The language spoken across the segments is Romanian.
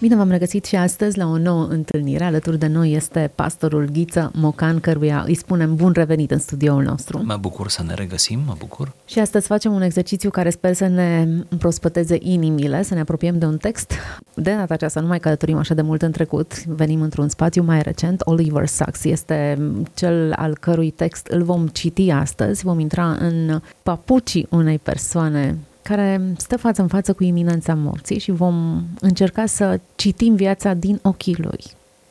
Bine v-am regăsit și astăzi la o nouă întâlnire. Alături de noi este pastorul Ghiță Mocan, căruia îi spunem bun revenit în studioul nostru. Mă bucur să ne regăsim, mă bucur. Și astăzi facem un exercițiu care sper să ne împrospăteze inimile, să ne apropiem de un text. De data aceasta nu mai călătorim așa de mult în trecut, venim într-un spațiu mai recent. Oliver Sacks este cel al cărui text îl vom citi astăzi. Vom intra în papucii unei persoane care stă față în față cu iminența morții și vom încerca să citim viața din ochii lui.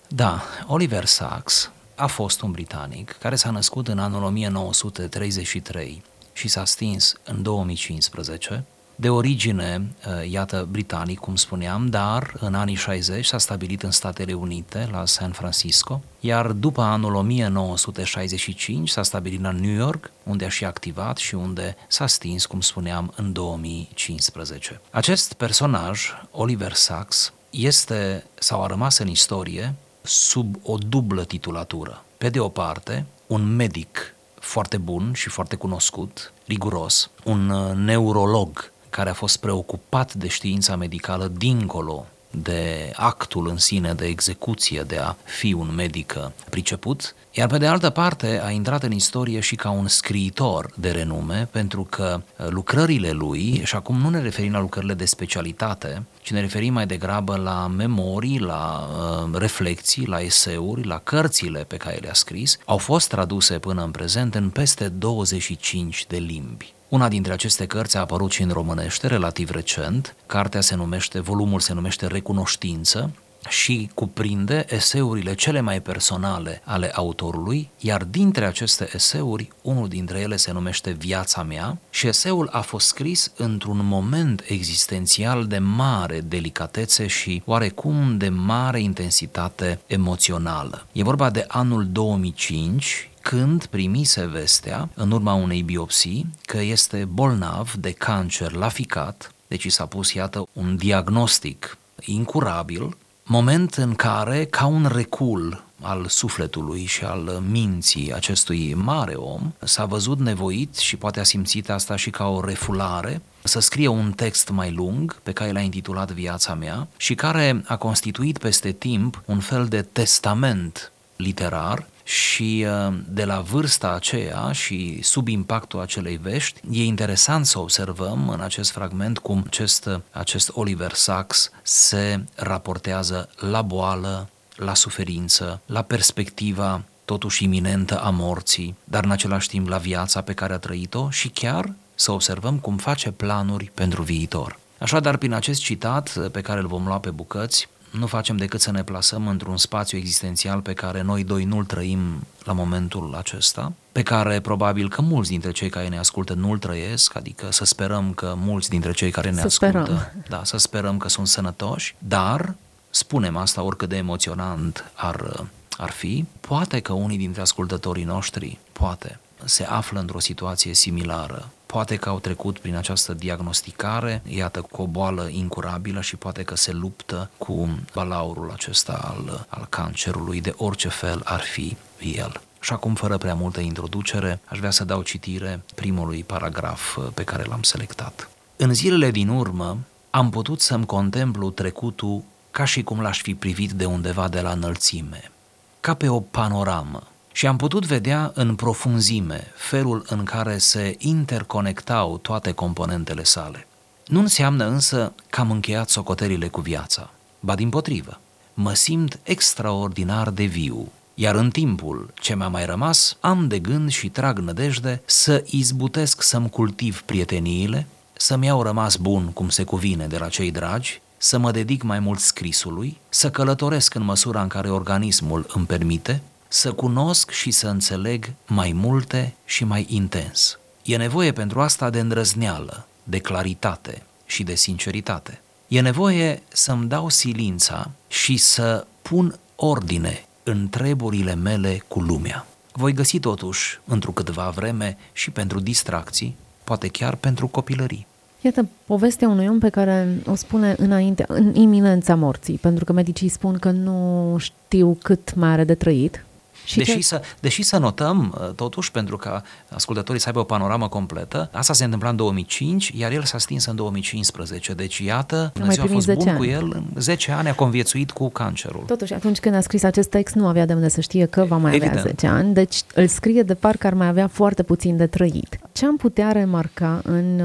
Da, Oliver Sacks a fost un britanic care s-a născut în anul 1933 și s-a stins în 2015 de origine, uh, iată, britanic, cum spuneam, dar în anii 60 s-a stabilit în Statele Unite, la San Francisco, iar după anul 1965 s-a stabilit la New York, unde a și activat și unde s-a stins, cum spuneam, în 2015. Acest personaj, Oliver Sacks, este sau a rămas în istorie sub o dublă titulatură. Pe de o parte, un medic foarte bun și foarte cunoscut, riguros, un uh, neurolog care a fost preocupat de știința medicală dincolo de actul în sine de execuție de a fi un medic priceput, iar pe de altă parte a intrat în istorie și ca un scriitor de renume, pentru că uh, lucrările lui, și acum nu ne referim la lucrările de specialitate, ci ne referim mai degrabă la memorii, la uh, reflexii, la eseuri, la cărțile pe care le-a scris, au fost traduse până în prezent în peste 25 de limbi. Una dintre aceste cărți a apărut și în românește relativ recent. Cartea se numește, volumul se numește Recunoștință și cuprinde eseurile cele mai personale ale autorului, iar dintre aceste eseuri, unul dintre ele se numește Viața mea și eseul a fost scris într-un moment existențial de mare delicatețe și oarecum de mare intensitate emoțională. E vorba de anul 2005, când primise vestea, în urma unei biopsii, că este bolnav de cancer la ficat, deci s-a pus, iată, un diagnostic incurabil, moment în care, ca un recul al sufletului și al minții acestui mare om, s-a văzut nevoit și poate a simțit asta și ca o refulare, să scrie un text mai lung pe care l-a intitulat Viața mea și care a constituit peste timp un fel de testament literar și uh, de la vârsta aceea și sub impactul acelei vești, e interesant să observăm în acest fragment cum acest, acest Oliver Sacks se raportează la boală, la suferință, la perspectiva totuși iminentă a morții, dar în același timp la viața pe care a trăit-o și chiar să observăm cum face planuri pentru viitor. Așadar, prin acest citat pe care îl vom lua pe bucăți, nu facem decât să ne plasăm într-un spațiu existențial pe care noi doi nu-l trăim la momentul acesta, pe care probabil că mulți dintre cei care ne ascultă nu-l trăiesc, adică să sperăm că mulți dintre cei care ne să ascultă, sperăm. da, să sperăm că sunt sănătoși, dar spunem asta oricât de emoționant ar, ar fi, poate că unii dintre ascultătorii noștri, poate, se află într-o situație similară. Poate că au trecut prin această diagnosticare, iată, cu o boală incurabilă și poate că se luptă cu balaurul acesta al, al cancerului, de orice fel ar fi el. Și acum, fără prea multă introducere, aș vrea să dau citire primului paragraf pe care l-am selectat. În zilele din urmă, am putut să-mi contemplu trecutul ca și cum l-aș fi privit de undeva de la înălțime, ca pe o panoramă, și am putut vedea în profunzime felul în care se interconectau toate componentele sale. Nu înseamnă însă că am încheiat socoterile cu viața, ba din potrivă. Mă simt extraordinar de viu, iar în timpul ce mi-a mai rămas, am de gând și trag nădejde să izbutesc să-mi cultiv prieteniile, să-mi iau rămas bun cum se cuvine de la cei dragi, să mă dedic mai mult scrisului, să călătoresc în măsura în care organismul îmi permite, să cunosc și să înțeleg mai multe și mai intens. E nevoie pentru asta de îndrăzneală, de claritate și de sinceritate. E nevoie să-mi dau silința și să pun ordine în treburile mele cu lumea. Voi găsi totuși, într-o câteva vreme, și pentru distracții, poate chiar pentru copilării. Iată, povestea unui om pe care o spune înainte, în iminența morții, pentru că medicii spun că nu știu cât mai are de trăit, Și deși, ce... să, deși să notăm, uh, totuși, pentru că ascultătorii să aibă o panoramă completă, asta se întâmpla în 2005, iar el s-a stins în 2015. Deci, iată, Dumnezeu a fost bun ani. cu el, în 10 ani a conviețuit cu cancerul. Totuși, atunci când a scris acest text, nu avea de unde să știe că va mai Evident. avea 10 ani, deci îl scrie de parcă ar mai avea foarte puțin de trăit. Ce am putea remarca în...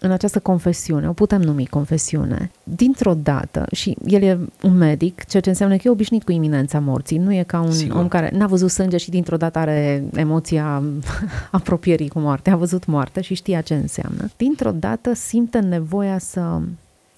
Uh, în această confesiune, o putem numi confesiune, dintr-o dată, și el e un medic, ceea ce înseamnă că e obișnuit cu iminența morții, nu e ca un Sigur. om care n-a văzut sânge și dintr-o dată are emoția apropierii cu moarte, a văzut moarte și știa ce înseamnă. Dintr-o dată simte nevoia să,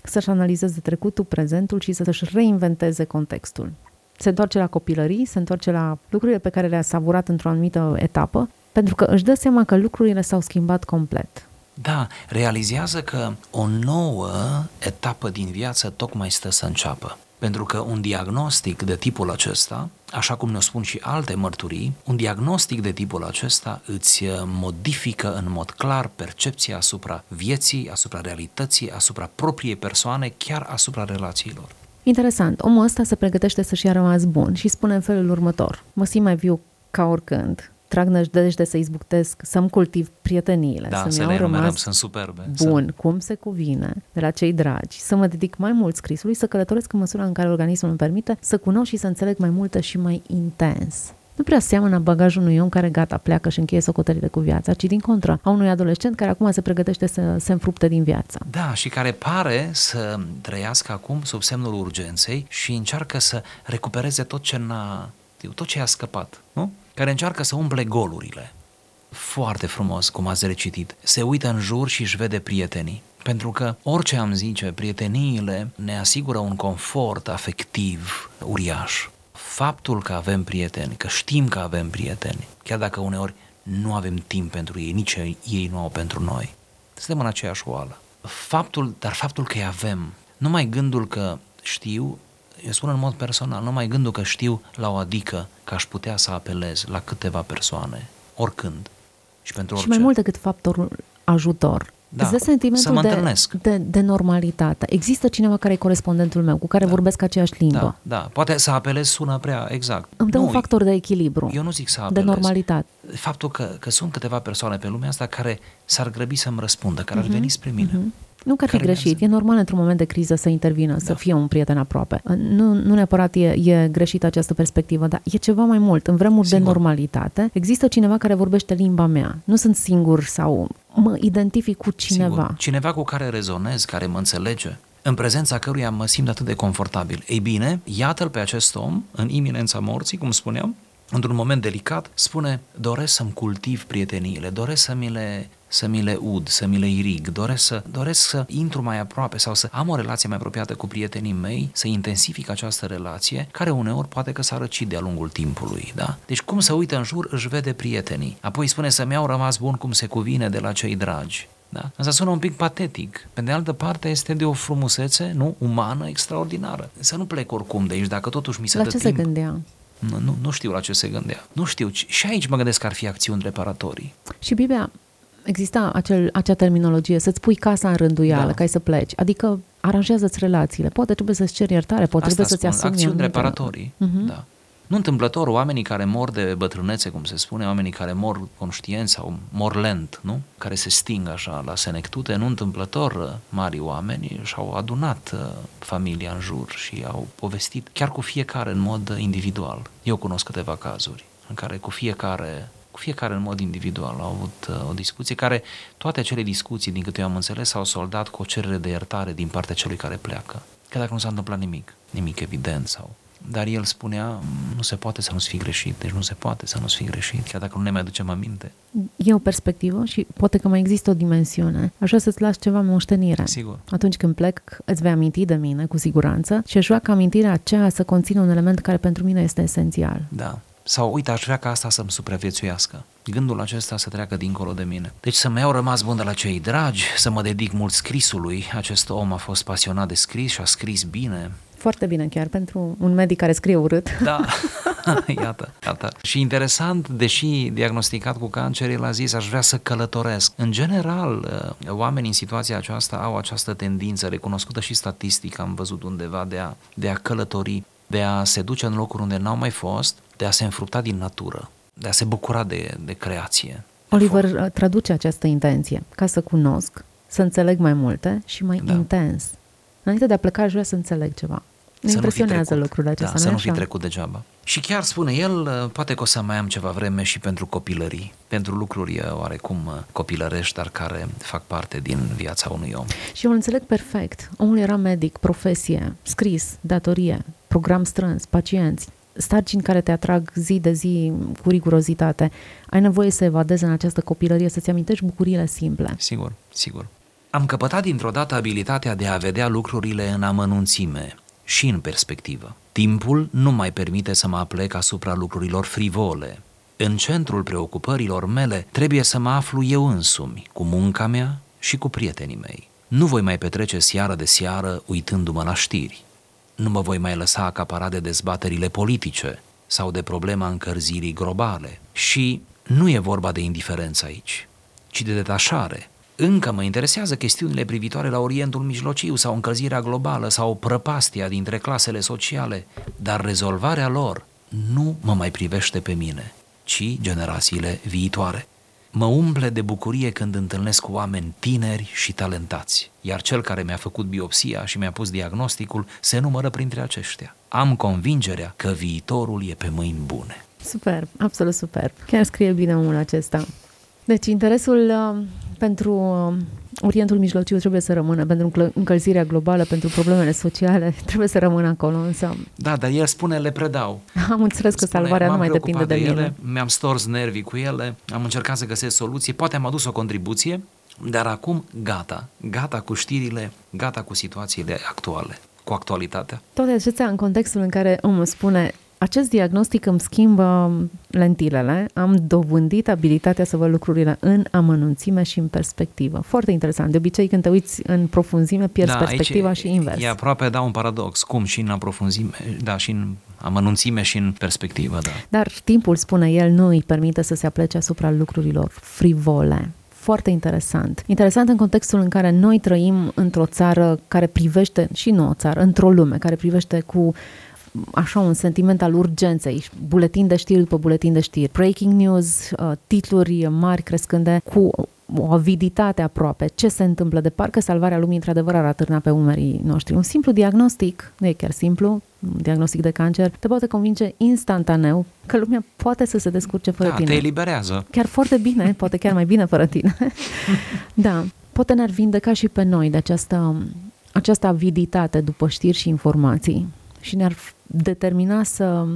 să-și analizeze trecutul, prezentul și să-și reinventeze contextul. Se întoarce la copilării, se întoarce la lucrurile pe care le-a savurat într-o anumită etapă, pentru că își dă seama că lucrurile s-au schimbat complet da, realizează că o nouă etapă din viață tocmai stă să înceapă. Pentru că un diagnostic de tipul acesta, așa cum ne spun și alte mărturii, un diagnostic de tipul acesta îți modifică în mod clar percepția asupra vieții, asupra realității, asupra propriei persoane, chiar asupra relațiilor. Interesant. Omul ăsta se pregătește să-și ia rămas bun și spune în felul următor. Mă simt mai viu ca oricând trag năjdejde să izbuctesc, să-mi cultiv prieteniile, da, să-mi să iau rămas sunt superbe. bun, să... cum se cuvine, de la cei dragi, să mă dedic mai mult scrisului, să călătoresc în măsura în care organismul îmi permite, să cunosc și să înțeleg mai multe și mai intens. Nu prea seamănă bagajul unui om care gata, pleacă și încheie socotările cu viața, ci din contră, a unui adolescent care acum se pregătește să se înfrupte din viață. Da, și care pare să trăiască acum sub semnul urgenței și încearcă să recupereze tot ce n-a, tot ce a scăpat, nu? Care încearcă să umple golurile. Foarte frumos, cum ați recitit. Se uită în jur și își vede prietenii. Pentru că, orice am zice, prieteniile ne asigură un confort afectiv uriaș. Faptul că avem prieteni, că știm că avem prieteni, chiar dacă uneori nu avem timp pentru ei, nici ei nu au pentru noi, suntem în aceeași oală. Faptul, dar faptul că îi avem, numai gândul că știu eu spun în mod personal, nu mai gândul că știu la o adică că aș putea să apelez la câteva persoane, oricând și pentru orice. Și mai mult decât factorul ajutor. Da, Îți dă sentimentul să mă de, întâlnesc. De, de normalitate. Există cineva care e corespondentul meu, cu care da. vorbesc aceeași limbă. Da, da. Poate să apelez sună prea exact. Îmi dă nu, un factor de echilibru. Eu nu zic să apelez. De normalitate. Faptul că, că sunt câteva persoane pe lumea asta care s-ar grăbi să-mi răspundă, care uh-huh. ar mhm. veni spre mine. Uh-huh. Nu că ar fi greșit, e normal într-un moment de criză să intervină, da. să fie un prieten aproape. Nu, nu neapărat e, e greșită această perspectivă, dar e ceva mai mult. În vremuri Sigur. de normalitate, există cineva care vorbește limba mea. Nu sunt singur sau mă identific cu cineva. Sigur. Cineva cu care rezonez, care mă înțelege în prezența căruia mă simt atât de confortabil. Ei bine, iată-l pe acest om, în iminența morții, cum spuneam, într-un moment delicat, spune, doresc să-mi cultiv prieteniile, doresc să mi le să mi le ud, să mi le irig, doresc să, doresc să intru mai aproape sau să am o relație mai apropiată cu prietenii mei, să intensific această relație, care uneori poate că s-a răcit de-a lungul timpului, da? Deci cum să uită în jur, își vede prietenii. Apoi spune să mi-au rămas bun cum se cuvine de la cei dragi. Da? Asta sună un pic patetic. Pe de altă parte este de o frumusețe, nu, umană, extraordinară. Să nu plec oricum de aici, dacă totuși mi se la dă ce timp. se gândea? Nu, nu, nu știu la ce se gândea. Nu știu. Și aici mă gândesc că ar fi acțiuni reparatorii. Și Biblia exista acel, acea terminologie, să-ți pui casa în rânduială, da. ca să pleci. Adică aranjează-ți relațiile. Poate trebuie să-ți ceri iertare, poate Asta trebuie spun, să-ți asumi acțiuni reparatorii. Uh-huh. Da. Nu întâmplător, oamenii care mor de bătrânețe, cum se spune, oamenii care mor conștienți sau mor lent, nu? Care se sting așa la senectute, nu întâmplător, uh, mari oameni și-au adunat uh, familia în jur și au povestit, chiar cu fiecare în mod individual. Eu cunosc câteva cazuri în care cu fiecare cu fiecare în mod individual au avut uh, o discuție care, toate acele discuții, din câte eu am înțeles, s-au soldat cu o cerere de iertare din partea celui care pleacă. Că dacă nu s-a întâmplat nimic, nimic evident sau dar el spunea, nu se poate să nu-ți fi greșit, deci nu se poate să nu-ți fi greșit, chiar dacă nu ne mai aducem aminte. E o perspectivă și poate că mai există o dimensiune. Aș vrea să-ți las ceva moștenire. Sigur. Atunci când plec, îți vei aminti de mine, cu siguranță, și aș vrea ca amintirea aceea să conțină un element care pentru mine este esențial. Da. Sau, uite, aș vrea ca asta să-mi supraviețuiască. Gândul acesta să treacă dincolo de mine. Deci să-mi iau rămas bun de la cei dragi, să mă dedic mult scrisului. Acest om a fost pasionat de scris și a scris bine. Foarte bine chiar pentru un medic care scrie urât. Da, iată, iată. Și interesant, deși diagnosticat cu cancer, el a zis, aș vrea să călătoresc. În general, uh, oamenii în situația aceasta au această tendință recunoscută și statistic, am văzut undeva, de a, de a călători de a se duce în locuri unde n-au mai fost, de a se înfrupta din natură, de a se bucura de, de creație. Oliver uh, traduce această intenție ca să cunosc, să înțeleg mai multe și mai da. intens. Înainte de a pleca, aș vrea să înțeleg ceva. Ne impresionează lucrurile acestea, da, să nu fi trecut degeaba. Și chiar spune el, uh, poate că o să mai am ceva vreme și pentru copilării, pentru lucruri uh, oarecum copilărești, dar care fac parte din viața unui om. Și eu îl înțeleg perfect. Omul era medic, profesie, scris, datorie, program strâns, pacienți sarcini care te atrag zi de zi cu rigurozitate. Ai nevoie să evadezi în această copilărie, să-ți amintești bucuriile simple. Sigur, sigur. Am căpătat dintr-o dată abilitatea de a vedea lucrurile în amănunțime și în perspectivă. Timpul nu mai permite să mă aplec asupra lucrurilor frivole. În centrul preocupărilor mele trebuie să mă aflu eu însumi, cu munca mea și cu prietenii mei. Nu voi mai petrece seară de seară uitându-mă la știri nu mă voi mai lăsa acaparat de dezbaterile politice sau de problema încărzirii globale. Și nu e vorba de indiferență aici, ci de detașare. Încă mă interesează chestiunile privitoare la Orientul Mijlociu sau încălzirea globală sau prăpastia dintre clasele sociale, dar rezolvarea lor nu mă mai privește pe mine, ci generațiile viitoare. Mă umple de bucurie când întâlnesc oameni tineri și talentați, iar cel care mi-a făcut biopsia și mi-a pus diagnosticul se numără printre aceștia. Am convingerea că viitorul e pe mâini bune. Super, absolut super. Chiar scrie bine omul acesta. Deci interesul uh, pentru uh, Orientul Mijlociu trebuie să rămână pentru încălzirea globală, pentru problemele sociale, trebuie să rămână acolo, însă... Da, dar el spune, le predau. Am înțeles că spune, salvarea nu mai depinde de, de ele, mine. Mi-am stors nervii cu ele, am încercat să găsesc soluții, poate am adus o contribuție, dar acum gata, gata cu știrile, gata cu situațiile actuale, cu actualitatea. Toate acestea în contextul în care omul spune acest diagnostic îmi schimbă lentilele, am dobândit abilitatea să văd lucrurile în amănunțime și în perspectivă. Foarte interesant. De obicei, când te uiți în profunzime, pierzi da, perspectiva și invers. E aproape, da, un paradox. Cum și în profunzime, da, și în amănunțime și în perspectivă, da. Dar timpul, spune el, nu îi permite să se aplece asupra lucrurilor frivole foarte interesant. Interesant în contextul în care noi trăim într-o țară care privește, și nu o țară, într-o lume care privește cu așa un sentiment al urgenței, buletin de știri după buletin de știri, breaking news, uh, titluri mari crescânde cu o aviditate aproape. Ce se întâmplă? De parcă salvarea lumii într-adevăr ar atârna pe umerii noștri. Un simplu diagnostic, nu e chiar simplu, un diagnostic de cancer, te poate convinge instantaneu că lumea poate să se descurce fără da, tine. te eliberează. Chiar foarte bine, poate chiar mai bine fără tine. da, poate ne-ar vindeca și pe noi de această, această aviditate după știri și informații și ne-ar determina să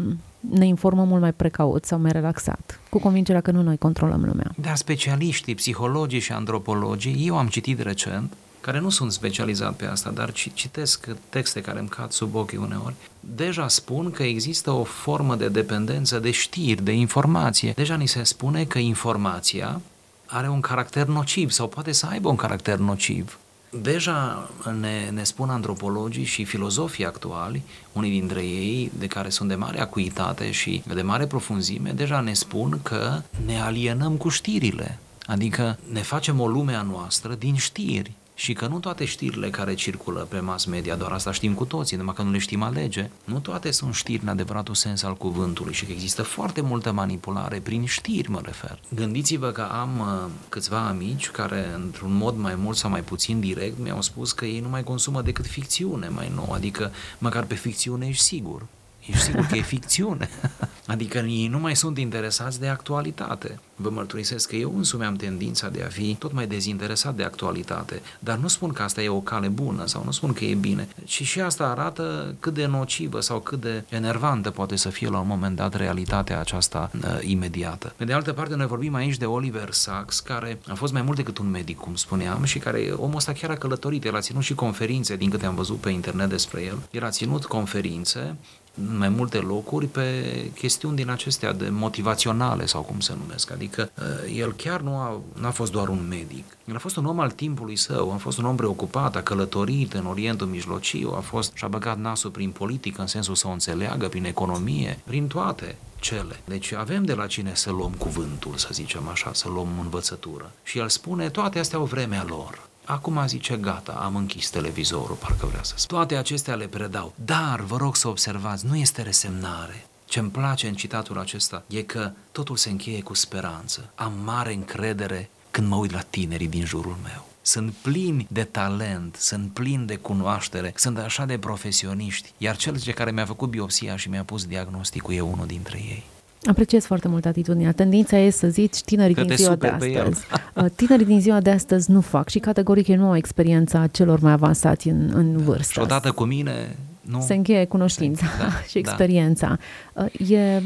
ne informăm mult mai precaut sau mai relaxat, cu convingerea că nu noi controlăm lumea. Da, specialiștii, psihologii și antropologii, eu am citit recent, care nu sunt specializat pe asta, dar citesc texte care îmi cad sub ochii uneori, deja spun că există o formă de dependență de știri, de informație. Deja ni se spune că informația are un caracter nociv sau poate să aibă un caracter nociv. Deja ne, ne spun antropologii și filozofii actuali, unii dintre ei de care sunt de mare acuitate și de mare profunzime, deja ne spun că ne alienăm cu știrile. Adică ne facem o lume a noastră din știri și că nu toate știrile care circulă pe mass media, doar asta știm cu toții, numai că nu le știm alege, nu toate sunt știri în adevăratul sens al cuvântului și că există foarte multă manipulare prin știri, mă refer. Gândiți-vă că am uh, câțiva amici care, într-un mod mai mult sau mai puțin direct, mi-au spus că ei nu mai consumă decât ficțiune mai nouă, adică măcar pe ficțiune ești sigur. Ești sigur că e ficțiune. Adică ei nu mai sunt interesați de actualitate. Vă mărturisesc că eu însumi am tendința de a fi tot mai dezinteresat de actualitate, dar nu spun că asta e o cale bună sau nu spun că e bine, ci și asta arată cât de nocivă sau cât de enervantă poate să fie la un moment dat realitatea aceasta uh, imediată. Pe de altă parte, noi vorbim aici de Oliver Sacks, care a fost mai mult decât un medic, cum spuneam, și care omul ăsta chiar a călătorit, el a ținut și conferințe, din câte am văzut pe internet despre el, el a ținut conferințe în mai multe locuri pe chestiuni din acestea de motivaționale sau cum se numesc. Adică uh, el chiar nu a, nu a fost doar un medic. El a fost un om al timpului său, a fost un om preocupat, a călătorit în Orientul Mijlociu, a fost și-a băgat nasul prin politică în sensul să o înțeleagă, prin economie, prin toate cele. Deci avem de la cine să luăm cuvântul, să zicem așa, să luăm învățătură. Și el spune, toate astea au vremea lor. Acum zice, gata, am închis televizorul, parcă vrea să spun. Toate acestea le predau. Dar, vă rog să observați, nu este resemnare, Ce-mi place în citatul acesta e că totul se încheie cu speranță. Am mare încredere când mă uit la tinerii din jurul meu. Sunt plini de talent, sunt plini de cunoaștere, sunt așa de profesioniști, iar cel ce care mi-a făcut biopsia și mi-a pus diagnosticul e unul dintre ei. Apreciez foarte mult atitudinea. Tendința e să zici tinerii Că din te ziua de superi pe astăzi. Uh, Tinerii din ziua de astăzi nu fac și categoric ei nu au experiența celor mai avansați în, în vârstă. Și odată cu mine, nu? Se încheie cunoștința Da, și da. experiența. Uh, E,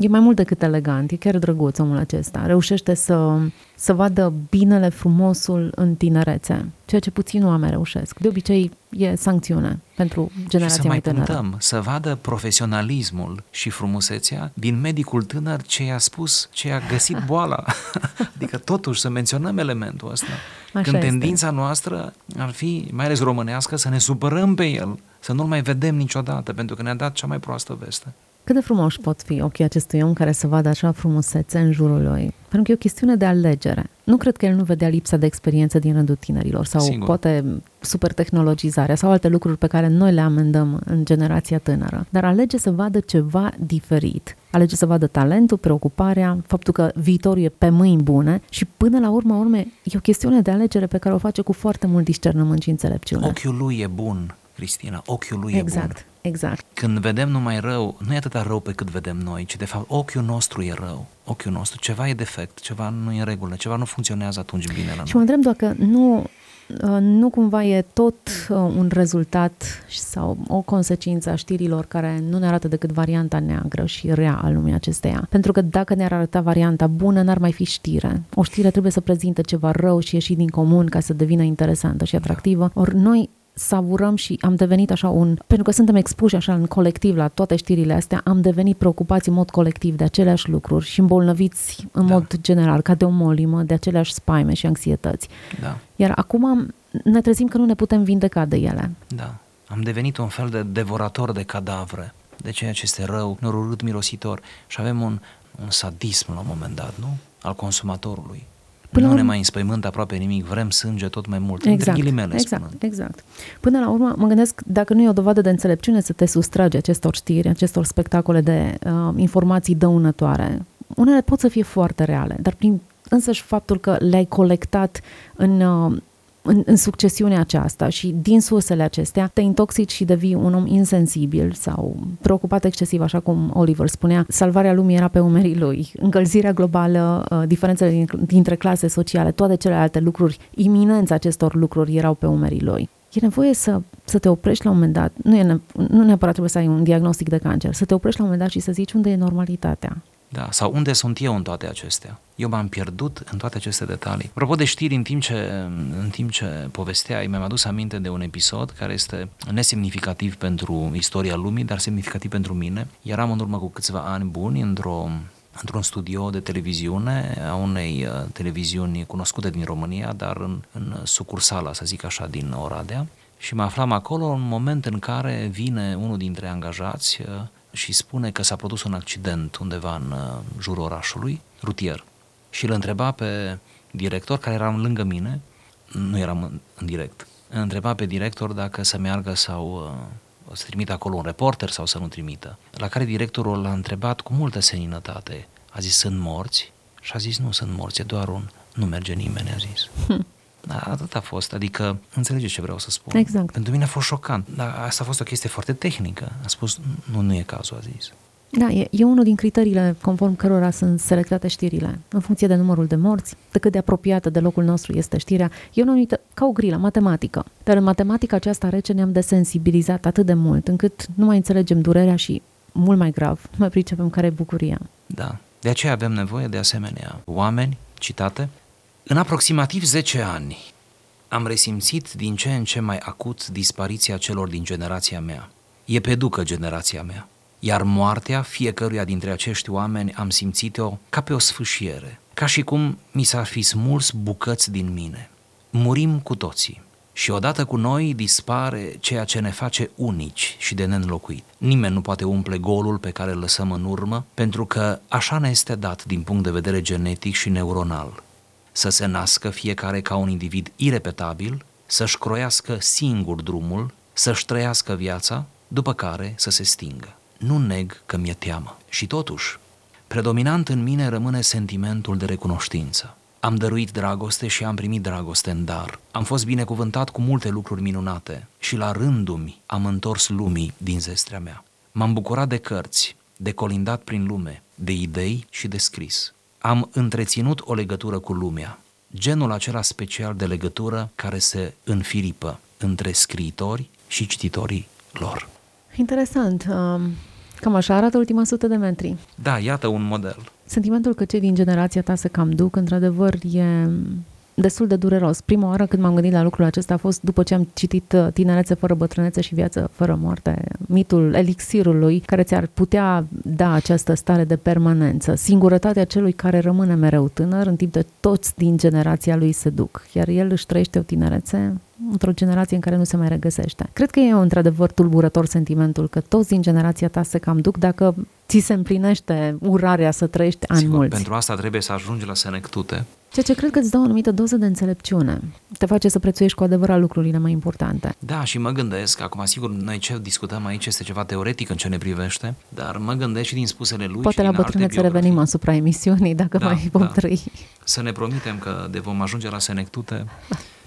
e mai mult decât elegant, e chiar drăguț omul acesta. Reușește să, să vadă binele, frumosul în tinerețe, ceea ce puțini oameni reușesc. De obicei e sancțiune pentru Și generația să mai tânără. punctăm, să vadă profesionalismul și frumusețea din medicul tânăr ce i-a spus, ce i-a găsit boala. adică totuși să menționăm elementul ăsta. Așa Când este. tendința noastră ar fi, mai ales românească, să ne supărăm pe el, să nu-l mai vedem niciodată, pentru că ne-a dat cea mai proastă veste. Cât de frumoși pot fi ochii acestui om care să vadă așa frumusețe în jurul lui? Pentru că e o chestiune de alegere. Nu cred că el nu vedea lipsa de experiență din rândul tinerilor sau Sigur. poate super tehnologizarea sau alte lucruri pe care noi le amendăm în generația tânără. Dar alege să vadă ceva diferit. Alege să vadă talentul, preocuparea, faptul că viitorul e pe mâini bune și până la urma urme e o chestiune de alegere pe care o face cu foarte mult discernământ și înțelepciune. Ochiul lui e bun, Cristina, ochiul lui e bun. Exact, exact. Când vedem numai rău, nu e atâta rău pe cât vedem noi, ci de fapt ochiul nostru e rău. Ochiul nostru, ceva e defect, ceva nu e în regulă, ceva nu funcționează atunci bine la Și mă noi. întreb dacă nu, uh, nu cumva e tot uh, un rezultat sau o consecință a știrilor care nu ne arată decât varianta neagră și rea a lumii acesteia. Pentru că dacă ne-ar arăta varianta bună, n-ar mai fi știre. O știre trebuie să prezinte ceva rău și ieși din comun ca să devină interesantă și atractivă. Ori noi savurăm și am devenit așa un... Pentru că suntem expuși așa în colectiv la toate știrile astea, am devenit preocupați în mod colectiv de aceleași lucruri și îmbolnăviți în Da. mod general, ca de o molimă, de aceleași spaime și anxietăți. Da, Iar acum ne trezim că nu ne putem vindeca de ele. da. Am devenit un fel de devorator de cadavre, de ceea ce este rău, norurât, mirositor și avem un, un sadism la un moment dat, nu? Al consumatorului. Până nu la ne urmă- mai înspăimântă aproape nimic, vrem sânge tot mai mult, între Exact, ghilimele exact, spunând. exact. Până la urmă, mă gândesc dacă nu e o dovadă de înțelepciune să te sustragi acestor știri, acestor spectacole de uh, informații dăunătoare. Unele pot să fie foarte reale, dar prin însăși faptul că le-ai colectat în, uh, în, în succesiunea aceasta și din sursele acestea te intoxici și devii un om insensibil sau preocupat excesiv, așa cum Oliver spunea, salvarea lumii era pe umerii lui, încălzirea globală, uh, diferențele din- dintre clase sociale, toate celelalte lucruri, iminența acestor lucruri erau pe umerii lui. E nevoie să, să te oprești la un moment dat, nu, e ne, nu neapărat trebuie să ai un diagnostic de cancer, să te oprești la un moment dat și să zici unde e normalitatea. Da, sau unde sunt eu în toate acestea? Eu m-am pierdut în toate aceste detalii. Apropo de știri, în timp ce, în timp ce povesteai, mi-am adus aminte de un episod care este nesemnificativ pentru istoria lumii, dar semnificativ pentru mine. Eram în urmă cu câțiva ani buni într-o într-un studio de televiziune a unei uh, televiziuni cunoscute din România, dar în, în sucursala, să zic așa, din Oradea. Și mă aflam acolo în moment în care vine unul dintre angajați uh, și spune că s-a produs un accident undeva în uh, jurul orașului, rutier. Și îl întreba pe director, care era lângă mine, nu eram în, în direct, îl întreba pe director dacă să meargă sau uh, să trimită acolo un reporter sau să nu trimită. La care directorul l-a întrebat cu multă seninătate. A zis, sunt morți? Și a zis, nu sunt morți, e doar un... Nu merge nimeni, a zis. Hm. Da, atât a fost, adică înțelegeți ce vreau să spun. Exact. Pentru mine a fost șocant, dar asta a fost o chestie foarte tehnică. A spus, nu, nu e cazul, a zis. Da, e, e unul din criteriile conform cărora sunt selectate știrile. În funcție de numărul de morți, de cât de apropiată de locul nostru este știrea, e una anumită, ca o grilă, matematică. Dar în matematica aceasta rece ne-am desensibilizat atât de mult, încât nu mai înțelegem durerea și, mult mai grav, nu mai pricepem care e bucuria. Da. De aceea avem nevoie de asemenea oameni, citate. În aproximativ 10 ani am resimțit din ce în ce mai acut dispariția celor din generația mea. E pe ducă generația mea. Iar moartea fiecăruia dintre acești oameni am simțit-o ca pe o sfâșiere, ca și cum mi s-ar fi smuls bucăți din mine. Murim cu toții. Și odată cu noi dispare ceea ce ne face unici și de neînlocuit. Nimeni nu poate umple golul pe care îl lăsăm în urmă, pentru că așa ne este dat din punct de vedere genetic și neuronal. Să se nască fiecare ca un individ irepetabil, să-și croiască singur drumul, să-și trăiască viața, după care să se stingă. Nu neg că mi-e teamă. Și totuși, predominant în mine rămâne sentimentul de recunoștință. Am dăruit dragoste și am primit dragoste în dar. Am fost binecuvântat cu multe lucruri minunate și la rândul am întors lumii din zestrea mea. M-am bucurat de cărți, de colindat prin lume, de idei și de scris. Am întreținut o legătură cu lumea, genul acela special de legătură care se înfiripă între scriitori și cititorii lor. Interesant. Um, cam așa arată ultima sută de metri. Da, iată un model. Sentimentul că cei din generația ta se cam duc, într-adevăr, e destul de dureros. Prima oară când m-am gândit la lucrul acesta a fost după ce am citit uh, Tinerețe fără bătrânețe și Viață fără moarte, mitul elixirului care ți-ar putea da această stare de permanență, singurătatea celui care rămâne mereu tânăr, în timp ce toți din generația lui se duc, iar el își trăiește o tinerețe într-o generație în care nu se mai regăsește. Cred că e într-adevăr tulburător sentimentul că toți din generația ta se cam duc dacă ți se împlinește urarea să trăiești ani Sigur, mulți. pentru asta trebuie să ajungi la senectute. Ceea ce cred că îți dă o anumită doză de înțelepciune. Te face să prețuiești cu adevărat lucrurile mai importante. Da, și mă gândesc, acum sigur, noi ce discutăm aici este ceva teoretic în ce ne privește, dar mă gândesc și din spusele lui Poate la bătrânețe revenim asupra emisiunii, dacă da, mai vom da. trăi. Să ne promitem că de vom ajunge la senectute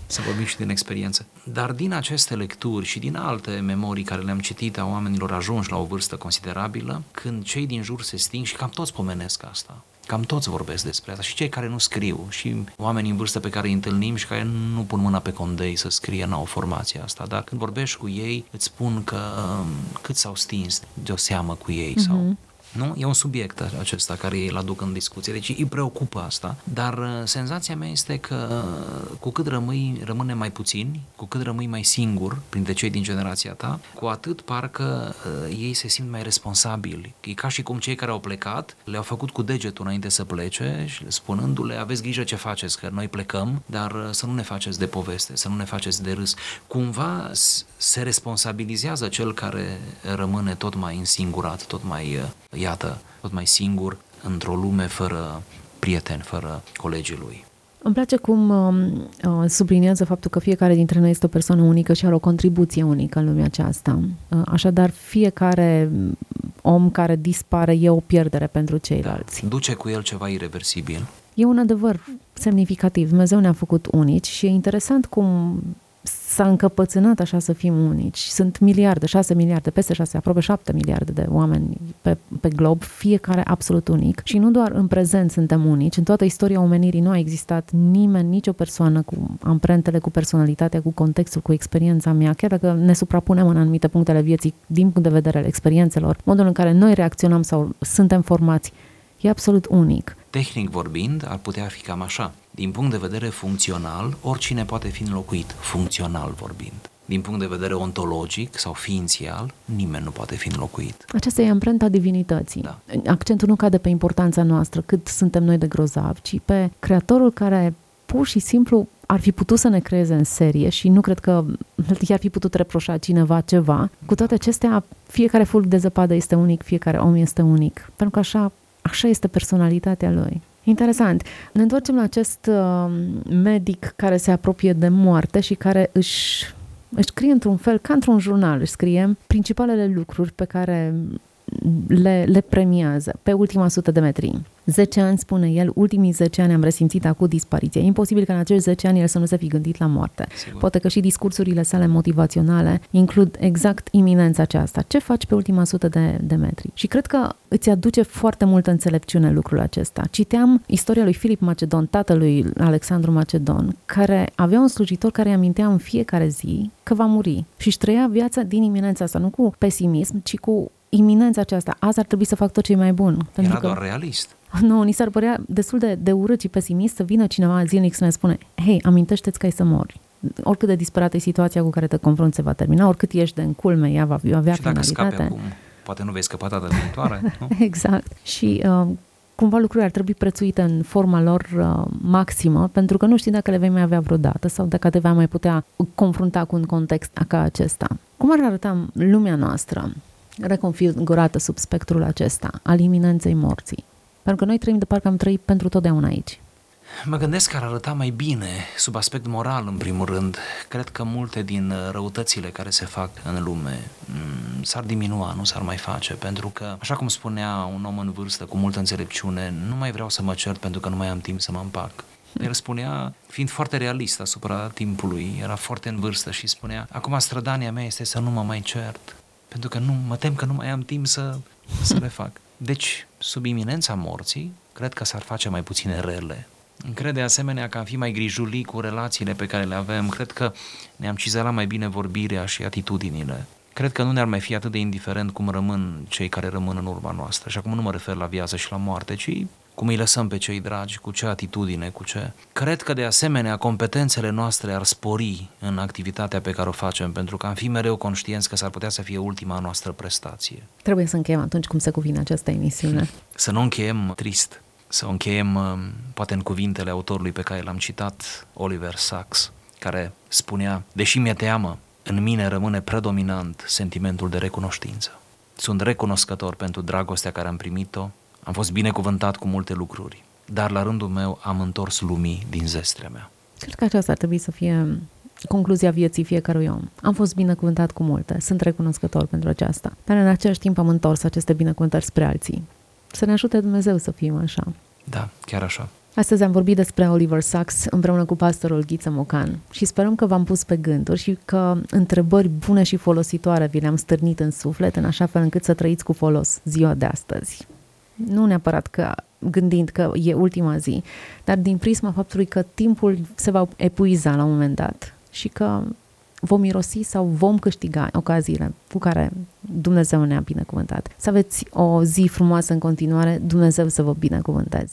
să vorbim și din experiență. Dar din aceste lecturi și din alte memorii care le-am citit a oamenilor ajunși la o vârstă considerabilă, când cei din jur se sting și cam toți pomenesc asta, Cam toți vorbesc despre asta și cei care nu scriu și oamenii în vârstă pe care îi întâlnim și care nu pun mâna pe condei să scrie, n-au formația asta, dar când vorbești cu ei îți spun că um, cât s-au stins de o seamă cu ei mm-hmm. sau mhm. Nu? E un subiect acesta care ei îl aduc în discuție, deci îi preocupă asta, dar uh, senzația mea este că uh, cu cât rămâi, rămâne mai puțini, cu cât rămâi mai singur printre cei din generația ta, cu atât parcă uh, ei se simt mai responsabili. E ca și cum cei care au plecat le-au făcut cu degetul înainte să plece și spunându-le aveți grijă ce faceți, că noi plecăm, dar uh, să nu ne faceți de poveste, să nu ne faceți de râs. Cumva se responsabilizează cel care rămâne tot mai însingurat, tot mai uh, iată, tot mai singur într-o lume fără prieteni, fără colegii lui. Îmi place cum uh, uh, subliniază faptul că fiecare dintre noi este o persoană unică și are o contribuție unică în lumea aceasta. Uh, așadar, fiecare om care dispare e o pierdere pentru ceilalți. Da. Duce cu el ceva irreversibil. E un adevăr semnificativ. Dumnezeu ne-a făcut unici și e interesant cum s-a încăpățânat așa să fim unici. Sunt miliarde, șase miliarde, peste șase, aproape șapte miliarde de oameni pe, pe glob, fiecare absolut unic. Și nu doar în prezent suntem unici, în toată istoria omenirii nu a existat nimeni, nicio persoană cu amprentele, cu personalitatea, cu contextul, cu experiența mea, chiar dacă ne suprapunem în anumite puncte ale vieții din punct de vedere al experiențelor, modul în care noi reacționăm sau suntem formați, e absolut unic. Tehnic vorbind, ar putea fi cam așa. Din punct de vedere funcțional, oricine poate fi înlocuit, funcțional vorbind. Din punct de vedere ontologic sau ființial, nimeni nu poate fi înlocuit. Aceasta e amprenta divinității. Da. Accentul nu cade pe importanța noastră, cât suntem noi de grozavi, ci pe creatorul care pur și simplu ar fi putut să ne creeze în serie și nu cred că i-ar fi putut reproșa cineva ceva. Cu toate acestea, fiecare fulg de zăpadă este unic, fiecare om este unic. Pentru că așa, așa este personalitatea lui. Interesant. Ne întoarcem la acest uh, medic care se apropie de moarte și care își, își scrie într-un fel, ca într-un jurnal, își scrie principalele lucruri pe care le, le premiază pe ultima sută de metri. 10 ani, spune el, ultimii 10 ani am resimțit acut dispariția. E imposibil ca în acești 10 ani el să nu se fi gândit la moarte. Sigur. Poate că și discursurile sale motivaționale includ exact iminența aceasta. Ce faci pe ultima sută de, de metri? Și cred că îți aduce foarte multă înțelepciune lucrul acesta. Citeam istoria lui Filip Macedon, tatălui Alexandru Macedon, care avea un slujitor care îi amintea în fiecare zi că va muri și își trăia viața din iminența asta, nu cu pesimism, ci cu iminența aceasta. Azi ar trebui să fac tot ce e mai bun. Pentru Era că, doar realist. Nu, ni s-ar părea destul de, de urât și pesimist să vină cineva zilnic să ne spune hei, amintește-ți că ai să mori. Oricât de disperată e situația cu care te confrunți se va termina, oricât ești de în culme, ea va avea și finalitate. dacă acum, poate nu vei scăpa data viitoare. Nu? exact. Și uh, cumva lucrurile ar trebui prețuite în forma lor uh, maximă, pentru că nu știi dacă le vei mai avea vreodată sau dacă te vei mai putea confrunta cu un context ca acesta. Cum ar arăta lumea noastră reconfigurată sub spectrul acesta al iminenței morții? Pentru că noi trăim de parcă am trăit pentru totdeauna aici. Mă gândesc că ar arăta mai bine, sub aspect moral în primul rând. Cred că multe din răutățile care se fac în lume mm, s-ar diminua, nu s-ar mai face, pentru că, așa cum spunea un om în vârstă cu multă înțelepciune, nu mai vreau să mă cert pentru că nu mai am timp să mă împac. El spunea, fiind foarte realist asupra timpului, era foarte în vârstă și spunea, acum strădania mea este să nu mă mai cert, pentru că nu mă tem că nu mai am timp să, să le fac. Deci, sub iminența morții, cred că s-ar face mai puține rele. Cred de asemenea că am fi mai grijuli cu relațiile pe care le avem, cred că ne-am cizelat mai bine vorbirea și atitudinile. Cred că nu ne-ar mai fi atât de indiferent cum rămân cei care rămân în urma noastră. Și acum nu mă refer la viață și la moarte, ci cum îi lăsăm pe cei dragi, cu ce atitudine, cu ce... Cred că de asemenea competențele noastre ar spori în activitatea pe care o facem, pentru că am fi mereu conștienți că s-ar putea să fie ultima noastră prestație. Trebuie să încheiem atunci cum se cuvine această emisiune. Să nu încheiem trist, să o încheiem um, poate în cuvintele autorului pe care l-am citat, Oliver Sacks, care spunea, deși mi-e teamă, în mine rămâne predominant sentimentul de recunoștință. Sunt recunoscător pentru dragostea care am primit-o, am fost binecuvântat cu multe lucruri, dar la rândul meu am întors lumii din zestrea mea. Cred că aceasta ar trebui să fie concluzia vieții fiecărui om. Am fost binecuvântat cu multe, sunt recunoscător pentru aceasta, dar în același timp am întors aceste binecuvântări spre alții. Să ne ajute Dumnezeu să fim așa. Da, chiar așa. Astăzi am vorbit despre Oliver Sacks împreună cu pastorul Ghiță Mocan și sperăm că v-am pus pe gânduri și că întrebări bune și folositoare vi le-am stârnit în suflet în așa fel încât să trăiți cu folos ziua de astăzi nu neapărat că gândind că e ultima zi, dar din prisma faptului că timpul se va epuiza la un moment dat și că vom irosi sau vom câștiga ocaziile cu care Dumnezeu ne-a binecuvântat. Să aveți o zi frumoasă în continuare, Dumnezeu să vă binecuvânteze.